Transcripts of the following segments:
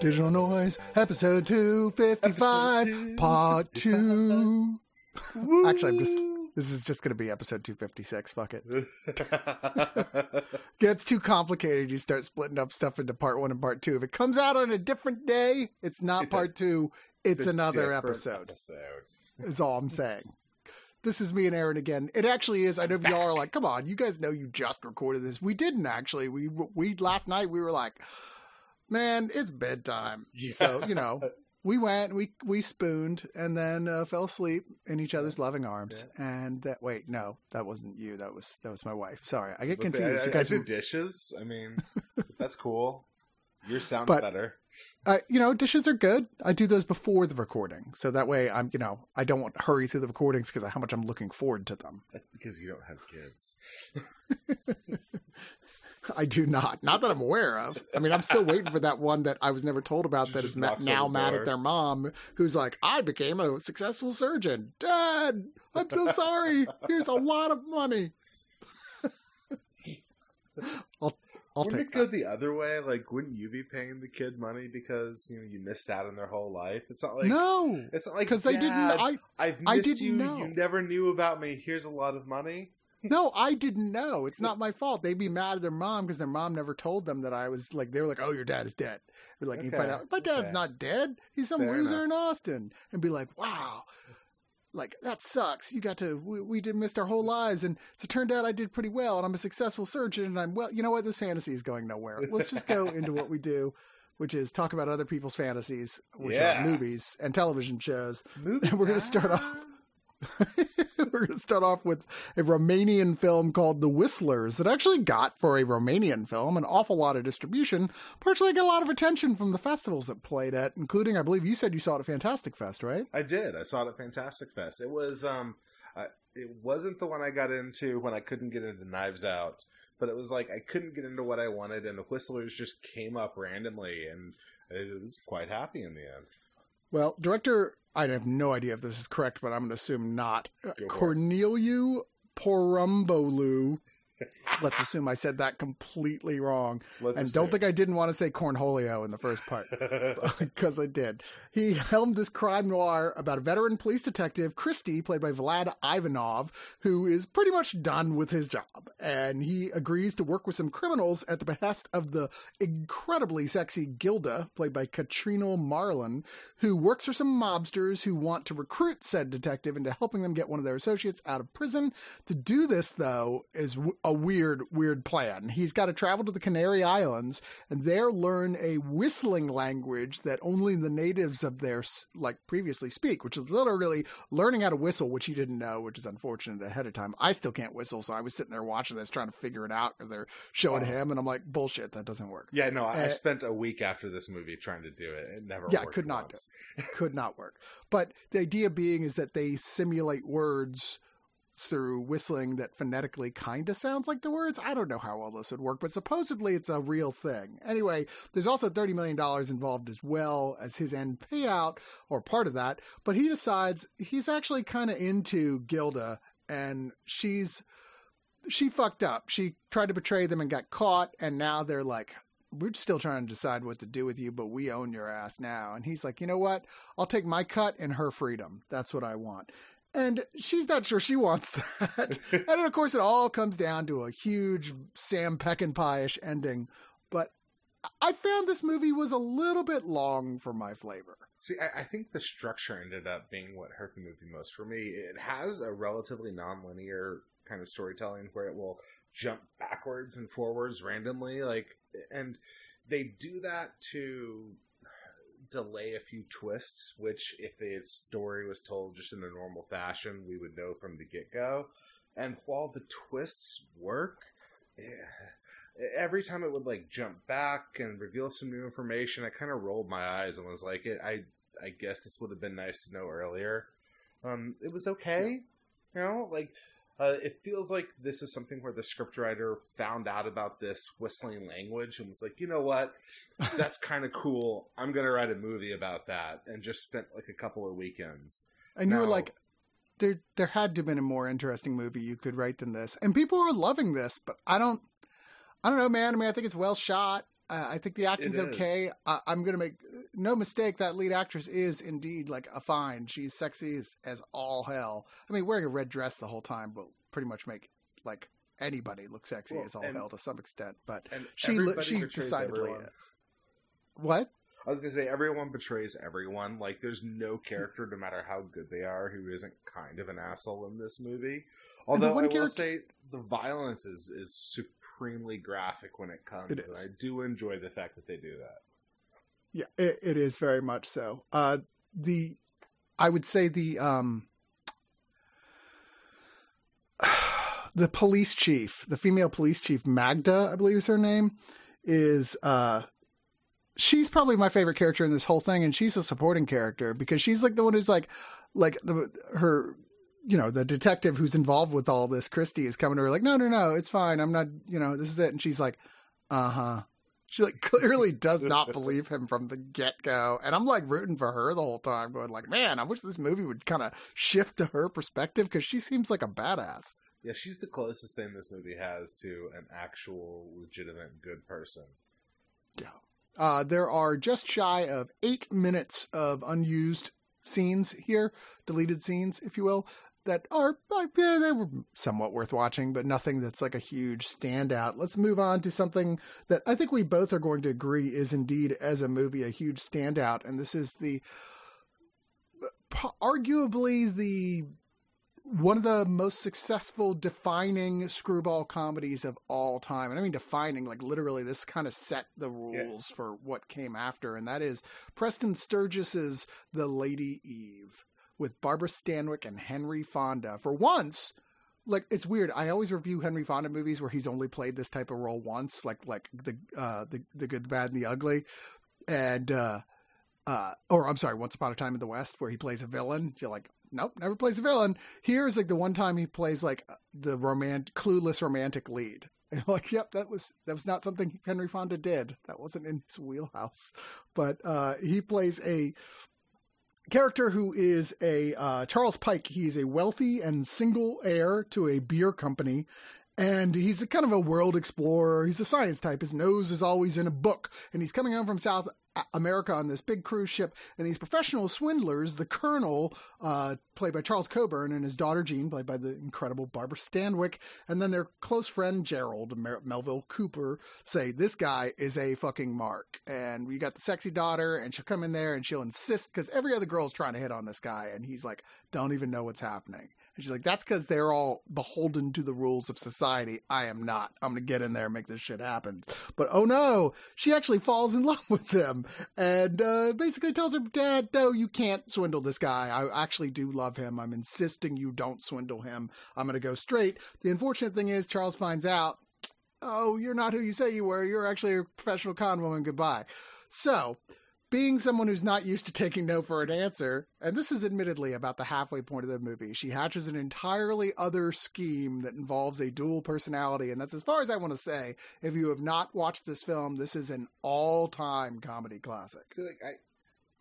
Digital Noise, episode 255, Episode part two. Actually, I'm just, this is just going to be episode 256. Fuck it. Gets too complicated. You start splitting up stuff into part one and part two. If it comes out on a different day, it's not part two, it's The another episode, episode. is all I'm saying. This is me and Aaron again. It actually is. I know y'all are like, come on, you guys know you just recorded this. We didn't actually. We, we, last night we were like, man, it's bedtime. So, you know, we went, we we spooned, and then uh, fell asleep in each other's loving arms. And that wait, no, that wasn't you. That was that was my wife. Sorry, I get Let's say, confused. I, you I guys, did dishes. I mean, that's cool. Your sounds But- better. Uh, you know, dishes are good. I do those before the recording, so that way I'm, you know, I don't want to hurry through the recordings because of how much I'm looking forward to them. Because you don't have kids. I do not, not that I'm aware of. I mean, I'm still waiting for that one that I was never told about that Just is ma- now mad at their mom, who's like, "I became a successful surgeon, Dad. I'm so sorry. Here's a lot of money." I'll I'll wouldn't take it go that. the other way? Like, wouldn't you be paying the kid money because you know you missed out on their whole life? It's not like no, It's not like because they didn't. I I've I missed didn't you. know." You never knew about me. Here's a lot of money. No, I didn't know. It's not my fault. They'd be mad at their mom because their mom never told them that I was like. They were like, "Oh, your dad is dead." Be like, you find out my dad's okay. not dead. He's some Fair loser enough. in Austin, and be like, "Wow." Like that sucks. You got to we, we did missed our whole lives, and so it turned out I did pretty well, and I'm a successful surgeon, and I'm well. You know what? This fantasy is going nowhere. Let's just go into what we do, which is talk about other people's fantasies, which Yeah. are movies and television shows. Movie We're gonna start off-. We're going to start off with a Romanian film called The Whistlers that actually got, for a Romanian film, an awful lot of distribution. Partially got a lot of attention from the festivals it played at, including, I believe you said you saw it at Fantastic Fest, right? I did. I saw it at Fantastic Fest. It was um, I, it wasn't the one I got into when I couldn't get into Knives Out, but it was like I couldn't get into what I wanted, and the Whistlers just came up randomly, and I was quite happy in the end. Well, director, I have no idea if this is correct, but I'm going to assume not. Uh, Go for it. Corneliu Porumbolu. Let's assume I said that completely wrong. Let's and don't think I didn't want to say Cornholio in the first part. because I did. He helmed this crime noir about a veteran police detective, Christy, played by Vlad Ivanov, who is pretty much done with his job. And he agrees to work with some criminals at the behest of the incredibly sexy Gilda, played by Katrina Marlin, who works for some mobsters who want to recruit said detective into helping them get one of their associates out of prison. To do this, though, is w- a weird, weird plan. He's got to travel to the Canary Islands and there learn a whistling language that only the natives of there like previously speak, which is literally learning how to whistle, which he didn't know, which is unfortunate ahead of time. I still can't whistle, so I was sitting there watching this, trying to figure it out because they're showing Oh. him, and I'm like, bullshit, that doesn't work. yeah, no, I, Uh, spent a week after this movie trying to do it. It never. Worked. Yeah, could not. Could not work. But the idea being is that they simulate words through whistling that phonetically kind of sounds like the words. I don't know how all this would work, but supposedly it's a real thing. Anyway, there's also $30 million involved as well as his end payout or part of that. But he decides he's actually kind of into Gilda and she's, she fucked up. She tried to betray them and got caught. And now they're like, we're still trying to decide what to do with you, but we own your ass now. And he's like, you know what? I'll take my cut and her freedom. That's what I want. And she's not sure she wants that. and of course, it all comes down to a huge Sam Peckinpah-ish ending. But I found this movie was a little bit long for my flavor. See, I, I, think the structure ended up being what hurt the movie most for me. It has a relatively non-linear kind of storytelling where it will jump backwards and forwards randomly, like, and they do that to delay a few twists, which if the story was told just in a normal fashion, we would know from the get go. And while the twists work, yeah, every time it would like jump back and reveal some new information, I kind of rolled my eyes and was like, I I guess this would have been nice to know earlier. Um, it was okay, you know, like uh, it feels like this is something where the scriptwriter found out about this whistling language and was like, you know what, that's kind of cool. I'm gonna write a movie about that, and just spent like a couple of weekends. And now, you were like, there, there had to have been a more interesting movie you could write than this, and people are loving this, but I don't, I don't know, man. I mean, I think it's well shot. Uh, I think the acting's okay. I, am gonna make no mistake. That lead actress is indeed like a fine. She's sexy as, as all hell. I mean, wearing a red dress the whole time will pretty much make like anybody look sexy well, as all and, hell to some extent. But she she decidedly everyone. is. What? I was gonna say everyone betrays everyone. Like there's no character, no matter how good they are, who isn't kind of an asshole in this movie. Although I will say the violence is is supremely graphic when it comes. It and I do enjoy the fact that they do that. Yeah, it, it is very much so. Uh, the I would say the um, the police chief, the female police chief Magda, I believe is her name, is uh, she's probably my favorite character in this whole thing, and she's a supporting character because she's like the one who's like like the her you know, the detective who's involved with all this, Christy, is coming to her like, no, no, no, it's fine. I'm not, you know, this is it. And she's like, uh huh. She like clearly does not believe him from the get go. And I'm like rooting for her the whole time, going like, man, I wish this movie would kind of shift to her perspective because she seems like a badass. Yeah, she's the closest thing this movie has to an actual legitimate good person. Yeah. Uh, there are just shy of eight minutes of unused scenes here, deleted scenes, if you will that are yeah, they were somewhat worth watching, but nothing that's like a huge standout. Let's move on to something that I think we both are going to agree is indeed as a movie a huge standout, and this is the arguably the one of the most successful defining screwball comedies of all time. And I mean defining, like literally this kind of set the rules yeah. for what came after, and that is Preston Sturges's The Lady Eve with Barbara Stanwyck and Henry Fonda. For once, like it's weird. I always review Henry Fonda movies where he's only played this type of role once, like like the uh the the good, the bad, and the ugly, and uh uh or I'm sorry, Once Upon a Time in the West, where he plays a villain. You're like, nope, never plays a villain. Here's like the one time he plays like the romantic, clueless romantic lead. And like, yep, that was that was not something Henry Fonda did. That wasn't in his wheelhouse. But uh, he plays a character who is a uh, Charles Pike. He's a wealthy and single heir to a beer company. And he's a kind of a world explorer. He's a science type. His nose is always in a book. And he's coming home from South America on this big cruise ship, and these professional swindlers, the Colonel, uh, played by Charles Coburn, and his daughter Jean, played by the incredible Barbara Stanwyck, and then their close friend Gerald Mer- Melville Cooper, say this guy is a fucking mark, and we got the sexy daughter, and she'll come in there and she'll insist because every other girl's trying to hit on this guy, and he's like, don't even know what's happening. And she's like, that's because they're all beholden to the rules of society. I am not. I'm going to get in there and make this shit happen. But oh no, she actually falls in love with him and uh, basically tells her, Dad, no, you can't swindle this guy. I actually do love him. I'm insisting you don't swindle him. I'm going to go straight. The unfortunate thing is, Charles finds out, oh, you're not who you say you were. You're actually a professional con woman. Goodbye. So being someone who's not used to taking no for an answer, and this is admittedly about the halfway point of the movie, she hatches an entirely other scheme that involves a dual personality. And that's as far as I want to say. If you have not watched this film, this is an all time comedy classic. Like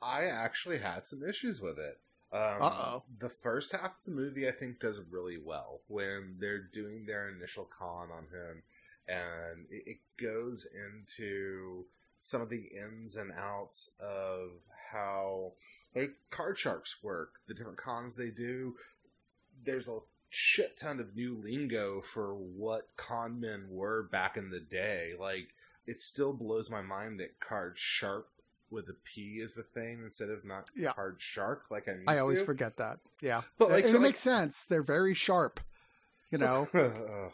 I, I actually had some issues with it. Um, Uh-oh. The first half of the movie, I think, does really well when they're doing their initial con on him, and it, it goes into some of the ins and outs of how like card sharks work, the different cons they do. there's a shit ton of new lingo for what con men were back in the day. Like it still blows my mind that card sharp with a P is the thing instead of not Yeah. card shark like I'm I always to. forget that. Yeah, But like, it, so, it like- makes sense. They're very sharp. You know.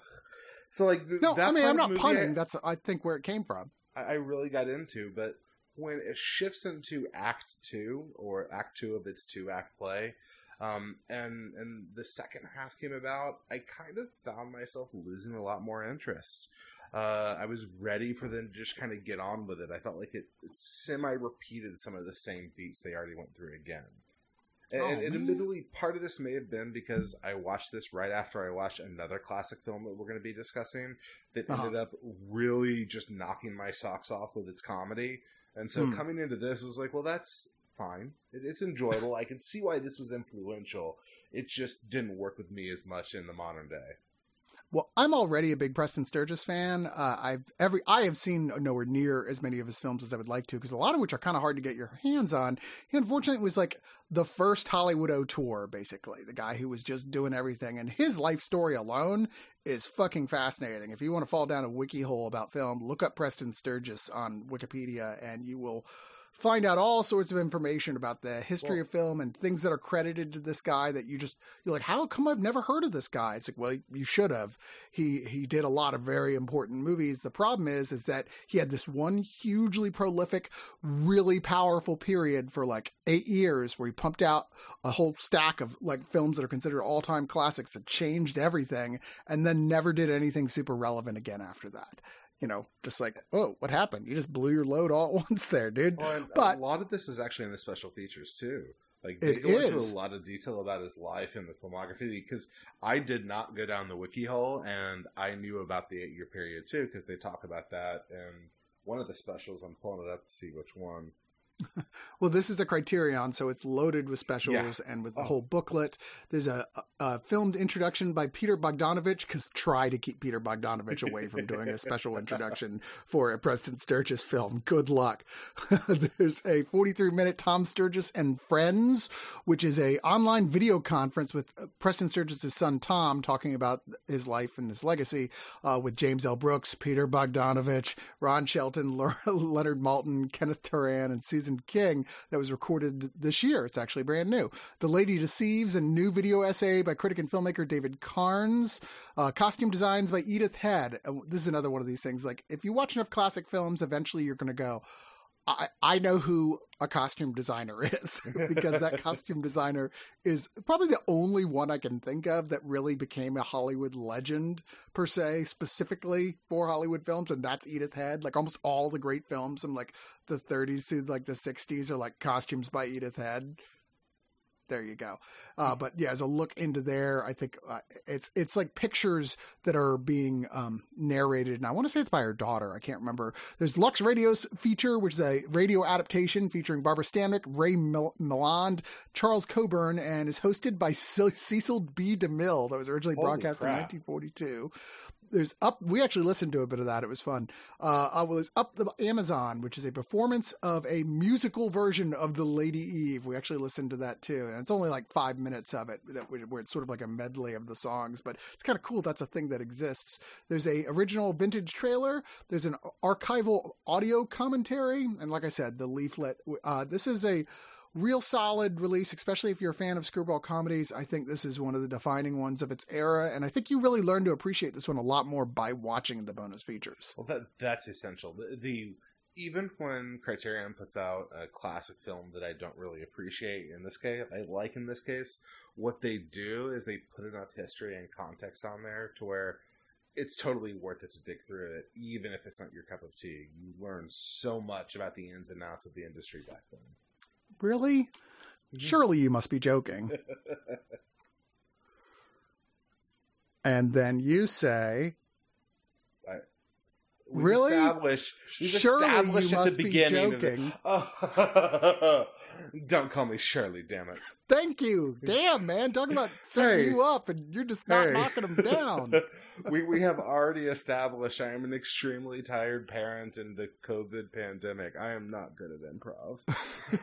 So like No, that I mean I'm not punning. I- That's I think where it came from. I, I really got into, but when it shifts into Act Two or Act Two of its two act play, um, and and the second half came about, I kind of found myself losing a lot more interest. Uh, I was ready for them to just kind of get on with it. I felt like it, it semi repeated some of the same beats they already went through again. And, Oh, and, admittedly, part of this may have been because I watched this right after I watched another classic film that we're going to be discussing that Uh-huh. ended up really just knocking my socks off with its comedy. And so Hmm. coming into this was like, well, that's fine. It, it's enjoyable. I can see why this was influential. It just didn't work with me as much in the modern day. Well, I'm already a big Preston Sturges fan. Uh, I've every I have seen nowhere near as many of his films as I would like to because a lot of which are kind of hard to get your hands on. He unfortunately was like the first Hollywood auteur, basically the guy who was just doing everything, and his life story alone is fucking fascinating. If you want to fall down a wiki hole about film, look up Preston Sturges on Wikipedia, and you will find out all sorts of information about the history Well- of film and things that are credited to this guy that you just you're like, how come I've never heard of this guy? It's like, well, you should have. He he did a lot of very important movies. The problem is, is that he had this one hugely prolific, really powerful period for like eight years where he pumped out a whole stack of like films that are considered all time classics that changed everything, and then never did anything super relevant again after that. You know, just like, oh, what happened? You just blew your load all at once there, dude. Well, But- a lot of this is actually in the special features too. Like It they go is. into a lot of detail about his life and the filmography because I did not go down the wiki hole and I knew about the eight year period too because they talk about that in one of the specials. I'm pulling it up to see which one. Well, this is the Criterion, so it's loaded with specials and with the Oh. whole booklet. There's a, a, a filmed introduction by Peter Bogdanovich, because try to keep Peter Bogdanovich away from doing a special introduction for a Preston Sturges film. Good luck. There's a 43 minute Tom Sturges and Friends, which is a online video conference with uh, Preston Sturges' son Tom talking about his life and his legacy uh, with James L. Brooks, Peter Bogdanovich, Ron Shelton, Leonard Maltin, Kenneth Turan, and Susan King that was recorded this year. It's actually brand new. The Lady Deceives, a new video essay by critic and filmmaker David Cairns. Uh, costume designs by Edith Head. This is another one of these things. Like, if you watch enough classic films, eventually you're going to go, I, I know who a costume designer is because that costume designer is probably the only one I can think of that really became a Hollywood legend per se, specifically for Hollywood films, and that's Edith Head. Like almost all the great films from like the 30s to like the 60s are like costumes by Edith Head. There you go. Uh, but yeah, as a look into there, I think uh, it's it's like pictures that are being um, narrated, and I want to say it's by her daughter. I can't remember. There's Lux Radio's feature, which is a radio adaptation featuring Barbara Stanwyck, Ray Mil- Milland, Charles Coburn, and is hosted by Ce- Cecil B. DeMille. That was originally Holy broadcast in 1942. There's up. We actually listened to a bit of that. It was fun. Uh, I was up the Amazon, which is a performance of a musical version of the Lady Eve. We actually listened to that too, and it's only like five minutes of it that where it's sort of like a medley of the songs. But it's kind of cool. That's a thing that exists. There's a original vintage trailer. There's an archival audio commentary, and like I said, the leaflet. Uh, this is a real solid release, especially if you're a fan of screwball comedies. I think this is one of the defining ones of its era, and I think you really learn to appreciate this one a lot more by watching the bonus features. Well, that that's essential. The, the even when Criterion puts out a classic film that I don't really appreciate in this case, I like in this case, what they do is they put enough history and context on there to where it's totally worth it to dig through it, even if it's not your cup of tea. You learn so much about the ins and outs of the industry back then. Really? Mm-hmm. Surely you must be joking. and then you say, We've Really? Established, we've "Surely established you must be joking." Oh, Don't call me Shirley, damn it. Thank you. Damn, man. Talking about setting Hey. you up and you're just not Hey. knocking them down. we we have already established I am an extremely tired parent in the COVID pandemic. I am not good at improv.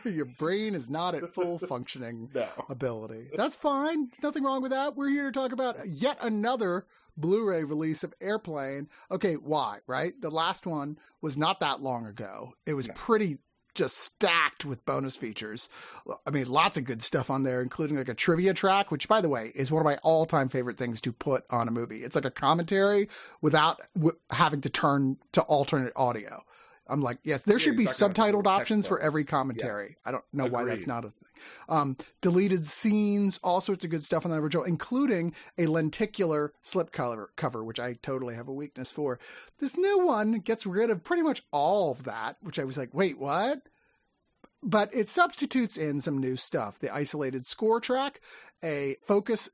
Your brain is not at full functioning No. ability. That's fine. Nothing wrong with that. We're here to talk about yet another Blu-ray release of Airplane. Okay, why? Right? The last one was not that long ago. It was No. pretty just stacked with bonus features. I mean, lots of good stuff on there, including like a trivia track, which, by the way, is one of my all-time favorite things to put on a movie. It's like a commentary without w- having to turn to alternate audio. I'm like, yes, there Yeah, should be you're talking about subtitled options for every commentary. I don't know why that's not a thing. Um, deleted scenes, all sorts of good stuff on the original, including a lenticular slip cover, cover, which I totally have a weakness for. This new one gets rid of pretty much all of that, which I was like, wait, what? But it substitutes in some new stuff. The isolated score track, a focus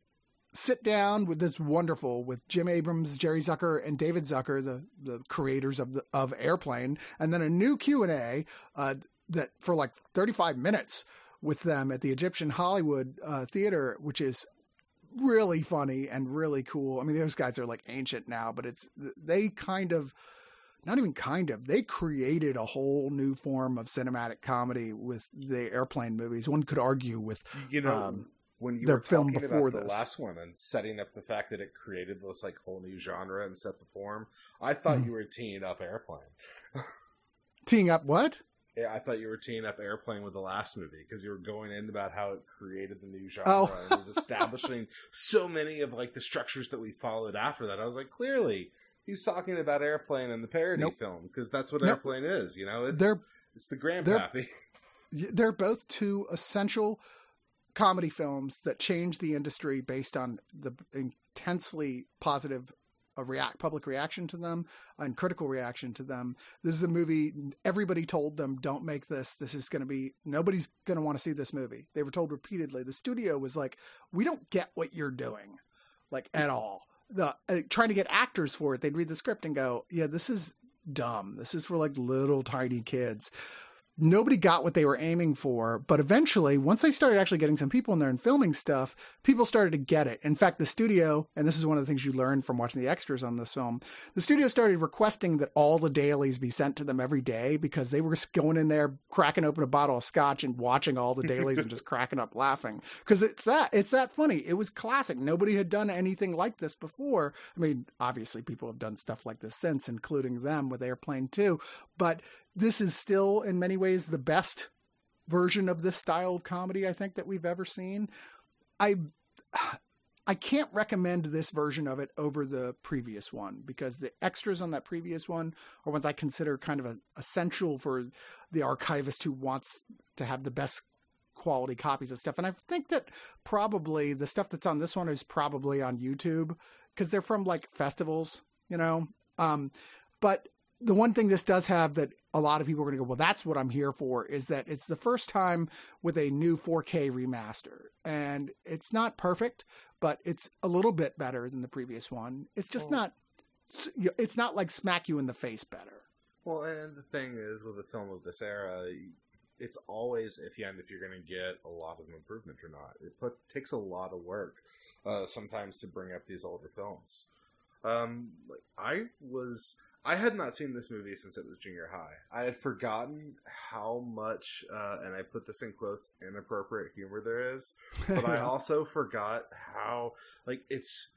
sit down with this wonderful with Jim Abrahams, Jerry Zucker, and David Zucker, the the creators of the of Airplane, and then a new Q and A uh, that for like thirty five minutes with them at the Egyptian Hollywood uh, Theater, which is really funny and really cool. I mean, those guys are like ancient now, but it's they kind of not even kind of they created a whole new form of cinematic comedy with the airplane movies. One could argue with You know, Um, when you were film talking before about this. the last one and setting up the fact that it created this like whole new genre and set the form, I thought Mhm. you were teeing up Airplane. teeing up what? Yeah, I thought you were teeing up Airplane with the last movie because you were going in about how it created the new genre Oh. and was establishing so many of like the structures that we followed after that. I was like, clearly he's talking about Airplane and the parody Nope. film because that's what Nope. Airplane is. You know, it's They're- it's the Grandpappy. they're- they're both two essential comedy films that changed the industry based on the intensely positive uh, react public reaction to them and critical reaction to them. This is a movie everybody told them don't make this. This is going to be nobody's going to want to see this movie. They were told repeatedly. The studio was like, "We don't get what you're doing." Like at all. The uh, trying to get actors for it, they'd read the script and go, "Yeah, this is dumb. This is for like little tiny kids." Nobody got what they were aiming for. But eventually, once they started actually getting some people in there and filming stuff, people started to get it. In fact, the studio, and this is one of the things you learn from watching the extras on this film, the studio started requesting that all the dailies be sent to them every day because they were just going in there, cracking open a bottle of scotch and watching all the dailies and just cracking up laughing. Because it's that, it's that funny. It was classic. Nobody had done anything like this before. I mean, obviously, people have done stuff like this since, including them with Airplane 2. But this is still in many ways the best version of this style of comedy I think that we've ever seen. I I can't recommend this version of it over the previous one because the extras on that previous one are ones I consider kind of a, essential for the archivist who wants to have the best quality copies of stuff. And I think that probably the stuff that's on this one is probably on YouTube because they're from like festivals, you know. Um, but the one thing this does have that a lot of people are going to go, well, that's what I'm here for, is that it's the first time with a new 4K remaster. And it's not perfect, but it's a little bit better than the previous one. It's just Well- not, it's not like smack you in the face better. Well, and the thing is, with a film of this era, it's always if you and if you're going to get a lot of improvement or not. It put, takes a lot of work uh, sometimes to bring up these older films. Um, like I was, I had not seen this movie since it was junior high. I had forgotten how much, uh, and I put this in quotes, inappropriate humor there is. But I also forgot how, like, it's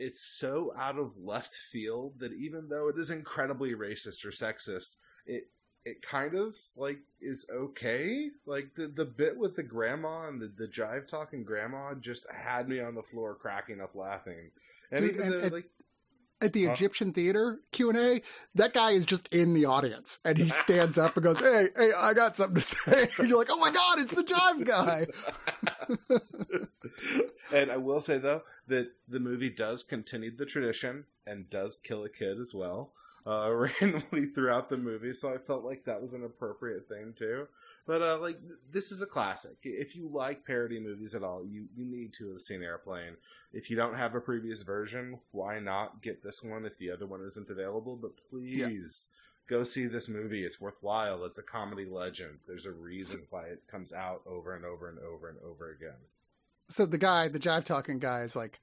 it's so out of left field that even though it is incredibly racist or sexist, it it kind of like is okay. Like the the bit with the grandma and the, the jive talking grandma just had me on the floor cracking up laughing. And Dude, even and- though, and- like at the Huh? Egyptian theater Q and A, that guy is just in the audience, and he stands up and goes, "Hey, hey, I got something to say." And you're like, "Oh my god, it's the Jive guy!" and I will say though that the movie does continue the tradition and does kill a kid as well uh, randomly throughout the movie. So I felt like that was an appropriate thing too. But uh, like this is a classic. If you like parody movies at all, you you need to have seen Airplane. If you don't have a previous version, why not get this one if the other one isn't available? But please go see this movie. It's worthwhile. It's a comedy legend. There's a reason why it comes out over and over and over and over again. So the guy, the jive talking guy, is like,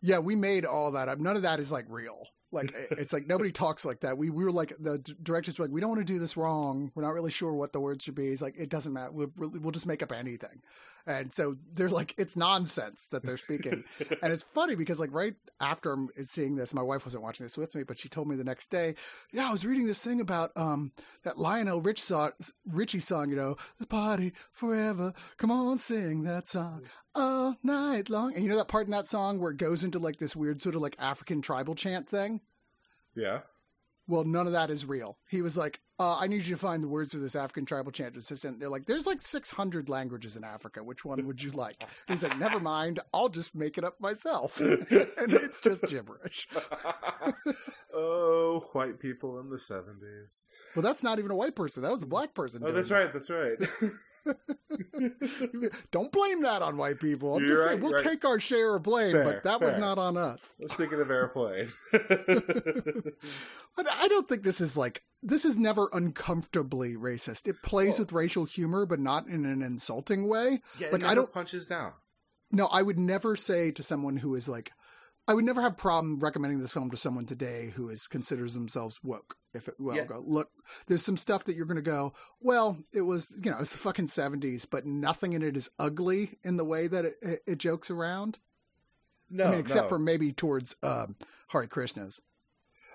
"Yeah, we made all that up. None of that is like real. Like eh, it's like nobody talks like that. We we were like the directors were like, we don't want to do this wrong. We're not really sure what the words should be. He's like, it doesn't matter. We'll, we'll just make up anything. And so they're like, it's nonsense that they're speaking. and it's funny because like right after seeing this, my wife wasn't watching this with me, but she told me the next day, yeah, I was reading this thing about um that Lionel Rich song, Richie song, you know, this party forever. Come on, sing that song all night long. And you know that part in that song where it goes into like this weird sort of like African tribal chant thing? Yeah. Well, none of that is real. He was like, uh, I need you to find the words of this African tribal chant assistant. They're like, there's like 600 languages in Africa. Which one would you like? He's like, never mind. I'll just make it up myself. and it's just gibberish. oh, white people in the 70s. Well, that's not even a white person. That was a black person. Oh, that's right. That's right. Don't blame that on white people. I'm You're just right, saying we'll right. take our share of blame, fair, but that fair. was not on us. Speaking of airplane. but I don't think this is like this is never uncomfortably racist. It plays with racial humor, but not in an insulting way. Yeah, like I don't punches down. No, I would never say to someone who is like I would never have problem recommending this film to someone today who is considers themselves woke. If it well yeah. go look, there's some stuff that you're going to go. Well, it was you know it's the fucking seventies, but nothing in it is ugly in the way that it, it, it jokes around. No, I mean, except no. for maybe towards um, Hare Krishnas.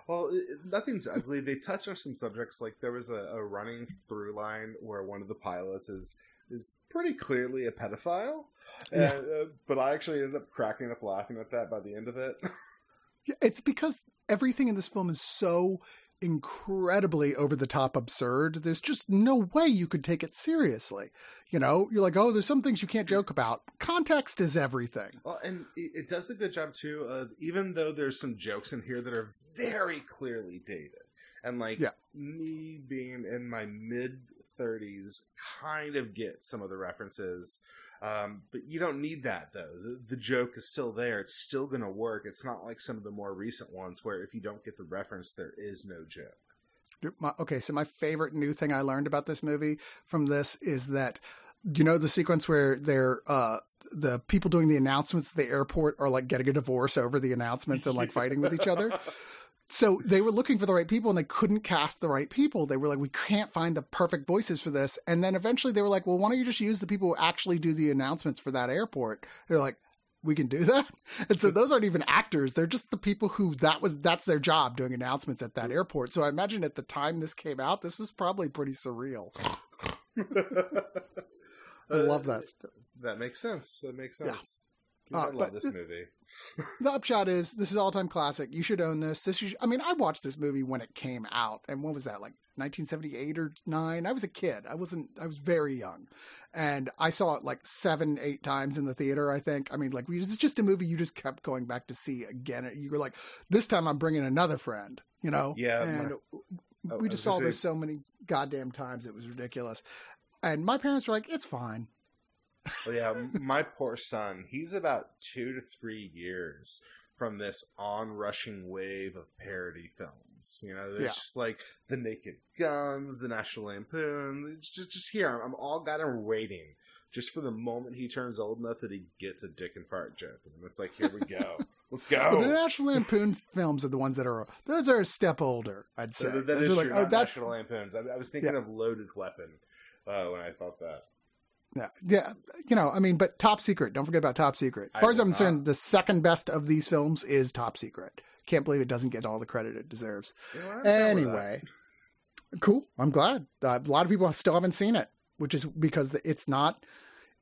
Well, nothing's ugly. They touch on some subjects like there was a, a running through line where one of the pilots is is pretty clearly a pedophile. Yeah. And, uh, but I actually ended up cracking up laughing at that by the end of it. yeah, it's because everything in this film is so incredibly over the top absurd. There's just no way you could take it seriously. You know, you're like, oh, there's some things you can't joke about. Context is everything. Well, and it does a good job too. Of, even though there's some jokes in here that are very clearly dated, and like yeah. me being in my mid 30s kind of get some of the references. Um, but you don't need that though. The, the joke is still there. It's still going to work. It's not like some of the more recent ones where if you don't get the reference, there is no joke. My, okay, so my favorite new thing I learned about this movie from this is that you know the sequence where they're uh, the people doing the announcements at the airport are like getting a divorce over the announcements and like fighting with each other. So they were looking for the right people and they couldn't cast the right people. They were like, we can't find the perfect voices for this. And then eventually they were like, well, why don't you just use the people who actually do the announcements for that airport? They're like, we can do that. And so those aren't even actors. They're just the people who that was, that's their job doing announcements at that airport. So I imagine at the time this came out, this was probably pretty surreal. I love that. Uh, that makes sense. That makes sense. Uh, I love this movie the upshot is this is all time classic. You should own this. This is, I mean, I watched this movie when it came out, and when was that? Like 1978 or nine? I was a kid. I wasn't. I was very young, and I saw it like seven, eight times in the theater. I think. I mean, like it's just a movie you just kept going back to see again. You were like, this time I'm bringing another friend. You know? Yeah. And my, we just saw this so many goddamn times. It was ridiculous. And my parents were like, it's fine yeah, my poor son, he's about two to three years from this onrushing wave of parody films. You know, there's yeah. just like the Naked Guns, the National Lampoon. It's just, just here. I'm all got him waiting just for the moment he turns old enough that he gets a dick and fart joke. And it's like, here we go. Let's go. Well, the National Lampoon films are the ones that are those are a step older. I'd say. that, that is like, oh, that's National Lampoons. I, I was thinking yeah. of Loaded Weapon uh, when I thought that. Yeah, yeah, you know, I mean, but Top Secret. Don't forget about Top Secret. As far as I'm concerned, the second best of these films is Top Secret. Can't believe it doesn't get all the credit it deserves. anyway, cool. I'm glad. Uh, a lot of people still haven't seen it, which is because it's not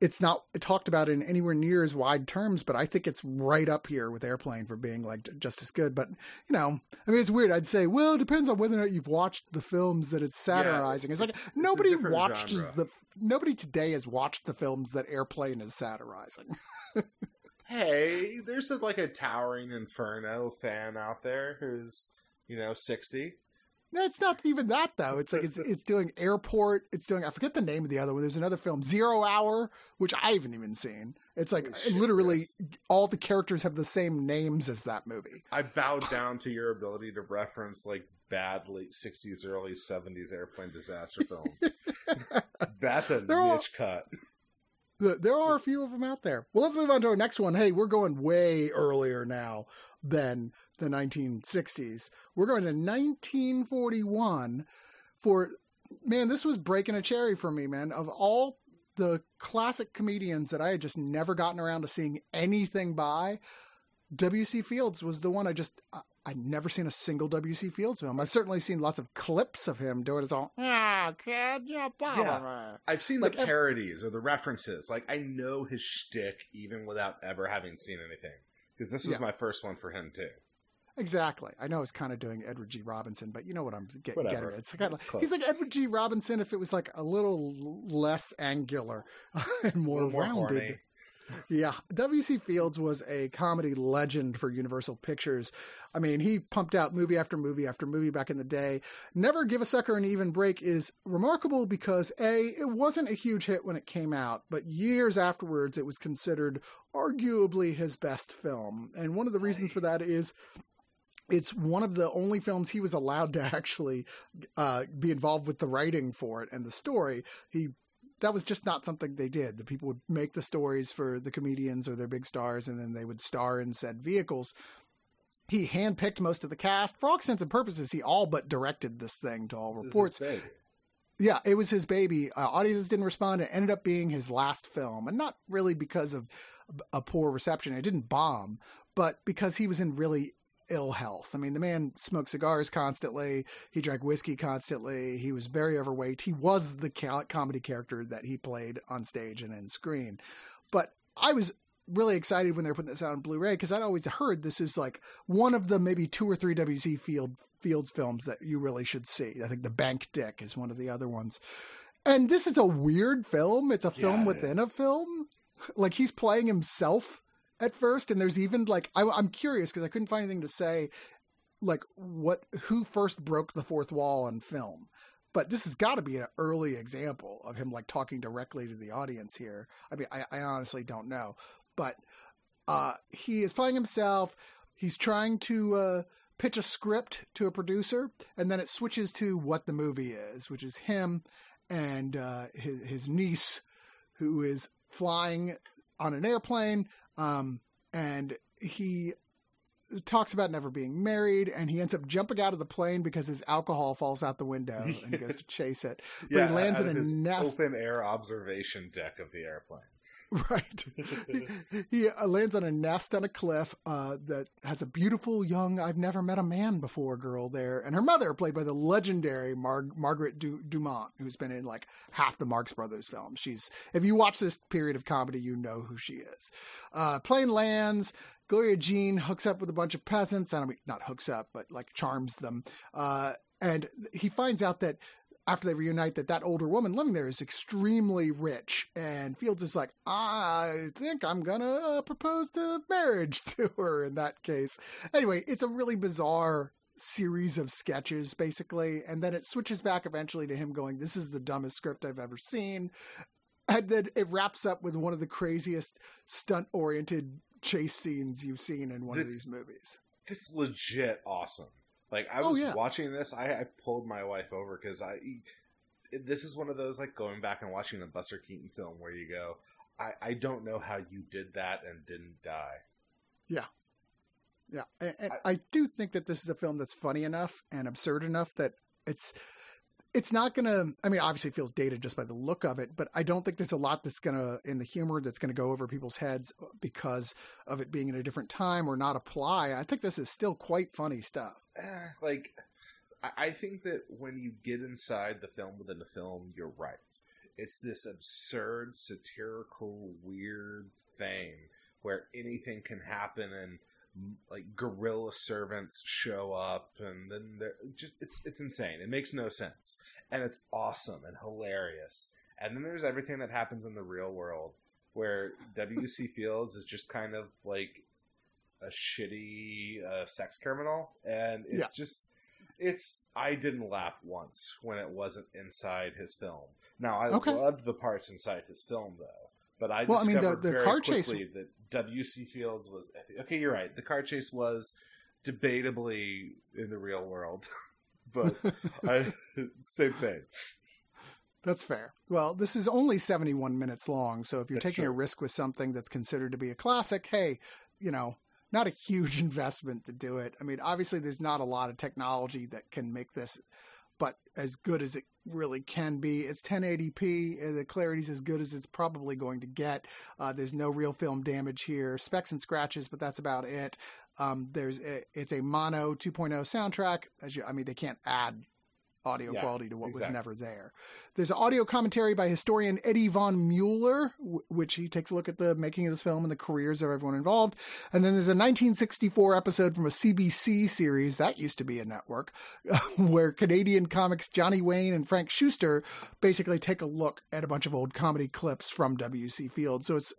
it's not talked about in anywhere near as wide terms, but I think it's right up here with Airplane for being like just as good. But you know, I mean, it's weird. I'd say, well, it depends on whether or not you've watched the films that it's satirizing. Yeah, it's, it's, like it's nobody watches genre. the nobody today has watched the films that Airplane is satirizing. hey, there's a, like a towering Inferno fan out there who's you know sixty. No, it's not even that though. It's like it's, it's doing airport. It's doing I forget the name of the other one. There's another film, Zero Hour, which I haven't even seen. It's like Oh, shit, literally yes. all the characters have the same names as that movie. I bowed down to your ability to reference like bad late '60s, early '70s airplane disaster films. That's a They're niche cut. There are a few of them out there. Well, let's move on to our next one. Hey, we're going way earlier now than the 1960s. We're going to 1941 for, man, this was breaking a cherry for me, man. Of all the classic comedians that I had just never gotten around to seeing anything by, W.C. Fields was the one I just, I, I'd never seen a single W.C. Fields film. I've certainly seen lots of clips of him doing his own, ah, yeah, kid, blah, Yeah. blah, blah." I've seen Like, the parodies or the references. Like I know his shtick even without ever having seen anything. Because this was Yeah. my first one for him too. Exactly. I know it's kind of doing Edward G. Robinson, but you know what I'm get, getting at. It's kind of he's like Edward G. Robinson if it was like a little less angular and more, more rounded. horny. Yeah, W.C. Fields was a comedy legend for Universal Pictures. I mean, he pumped out movie after movie after movie back in the day. Never Give a Sucker an Even Break is remarkable because A, it wasn't a huge hit when it came out, but years afterwards it was considered arguably his best film. And one of the reasons for that is it's one of the only films he was allowed to actually uh, be involved with the writing for it and the story. He that was just not something they did. The people would make the stories for the comedians or their big stars, and then they would star in said vehicles. He handpicked most of the cast. For all intents and purposes, he all but directed this thing to all This is his reports. Yeah, it was his baby. Uh, audiences didn't respond. It ended up being his last film, and not really because of a poor reception. It didn't bomb, but because he was in really ill health. I mean, the man smoked cigars constantly. He drank whiskey constantly. He was very overweight. He was the comedy character that he played on stage and in screen. But I was really excited when they were putting this out on Blu-ray because I'd always heard this is like one of the maybe two or three WC Field Fields films that you really should see. I think The Bank Dick is one of the other ones. And this is a weird film. It's a film Yeah, it within a film. Like he's playing himself at first, and there's even like I, I'm curious because I couldn't find anything to say, like what who first broke the fourth wall on film. But this has got to be an early example of him like talking directly to the audience here. I mean, I, I honestly don't know, but uh, he is playing himself. He's trying to uh, pitch a script to a producer, and then it switches to what the movie is, which is him and uh, his, his niece, who is flying on an airplane, um, and he talks about never being married, and he ends up jumping out of the plane because his alcohol falls out the window, and he goes to chase it. But Yeah, he lands in a nest. open air observation deck of the airplane. Right. he uh, lands on a nest on a cliff uh, that has a beautiful young, I've never met a man before girl there. And her mother, played by the legendary Mar- Margaret du- Dumont, who's been in like half the Marx Brothers films. She's, if you watch this period of comedy, you know who she is. Uh, plane lands. Gloria Jean hooks up with a bunch of peasants. I mean, not hooks up, but like charms them. Uh, and he finds out that after they reunite that that older woman living there is extremely rich and fields is like i think i'm gonna uh, propose to marriage to her in that case. Anyway it's a really bizarre series of sketches basically and then it switches back eventually to him going this is the dumbest script i've ever seen. And then it wraps up with one of the craziest stunt oriented chase scenes you've seen in one of these movies. It's legit awesome. Like I Oh, was yeah. watching this, I, I pulled my wife over because I. This is one of those like going back and watching the Buster Keaton film where you go, I, I don't know how you did that and didn't die. Yeah, and, and I, do think that this is a film that's funny enough and absurd enough that it's it's not gonna. I mean, obviously, it feels dated just by the look of it, but I don't think there's a lot that's gonna in the humor that's gonna go over people's heads uh, because of it being in a different time or not apply. I think this is still quite funny stuff. Eh, like I, I think that when you get inside the film within the film, you're right. It's this absurd, satirical, weird thing where anything can happen and like gorilla servants show up and then they're just it's it's insane. It makes no sense. And it's awesome and hilarious. And then there's everything that happens in the real world where W.C. Fields is just kind of like a shitty uh, sex criminal, and it's Yeah. just it's I didn't laugh once when it wasn't inside his film. Now I Okay. loved the parts inside his film though, but I Well, I mean, the- discovered the very car chase- quickly that W.C. Fields was okay. You're right. The car chase was debatably in the real world, but I, same thing. That's fair. Well, this is only 71 minutes long, so if you're That's taking a risk with something that's considered to be a classic, hey, you know, not a huge investment to do it. I mean, obviously, there's not a lot of technology that can make this, but as good as it really can be. It's 1080p. and The clarity's as good as it's probably going to get. Uh, there's no real film damage here. Specks and scratches, but that's about it. Um, there's a, it's a mono 2.0 soundtrack. As you, I mean, they can't add audio Yeah, quality to what exactly. was never there. There's an audio commentary by historian Eddie von Mueller, w- which he takes a look at the making of this film and the careers of everyone involved. And then there's a 1964 episode from a CBC series that used to be a network, where Canadian comics Johnny Wayne and Frank Schuster basically take a look at a bunch of old comedy clips from W.C. Fields. So it's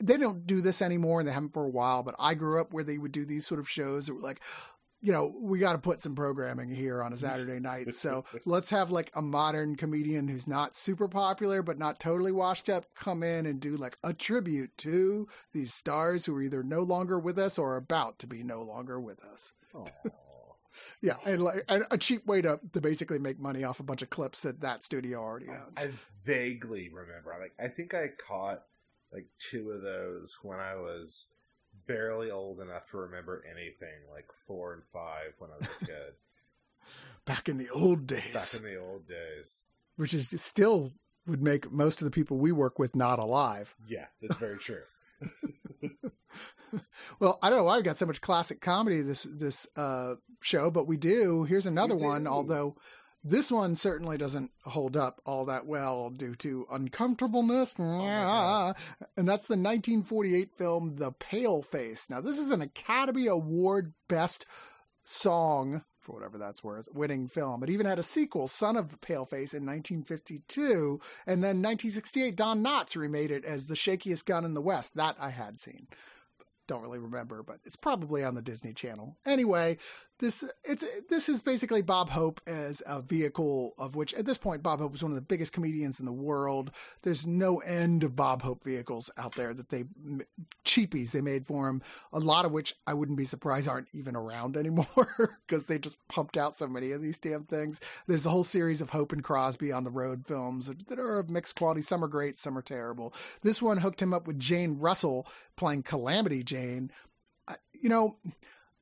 they don't do this anymore, and they haven't for a while. But I grew up where they would do these sort of shows that were like you know, we got to put some programming here on a Saturday night. So let's have like a modern comedian who's not super popular, but not totally washed up come in and do like a tribute to these stars who are either no longer with us or about to be no longer with us. Yeah. And like and a cheap way to, to basically make money off a bunch of clips that that studio already owns. I vaguely remember. Like I think I caught like two of those when I was barely old enough to remember anything, like four and five when I was a kid. Back in the old days. back in the old days. which is still would make most of the people we work with not alive. Yeah, that's very true. Well, I don't know why I've got so much classic comedy this this uh, show, but we do. Here's another We one, although this one certainly doesn't hold up all that well due to uncomfortableness. Oh and that's the 1948 film The Paleface. Now, this is an Academy Award Best Song for whatever that's worth, winning film. It even had a sequel, Son of the Paleface, in 1952, and then 1968, Don Knotts remade it as The Shakiest Gun in the West. That I had seen don't really remember, but it's probably on the Disney Channel. Anyway, this it's this is basically Bob Hope as a vehicle of which at this point Bob Hope was one of the biggest comedians in the world. There's no end of Bob Hope vehicles out there that they cheapies they made for him. A lot of which I wouldn't be surprised aren't even around anymore because they just pumped out so many of these damn things. There's a whole series of Hope and Crosby on the road films that are of mixed quality. Some are great, some are terrible. This one hooked him up with Jane Russell playing Calamity Jane. You know,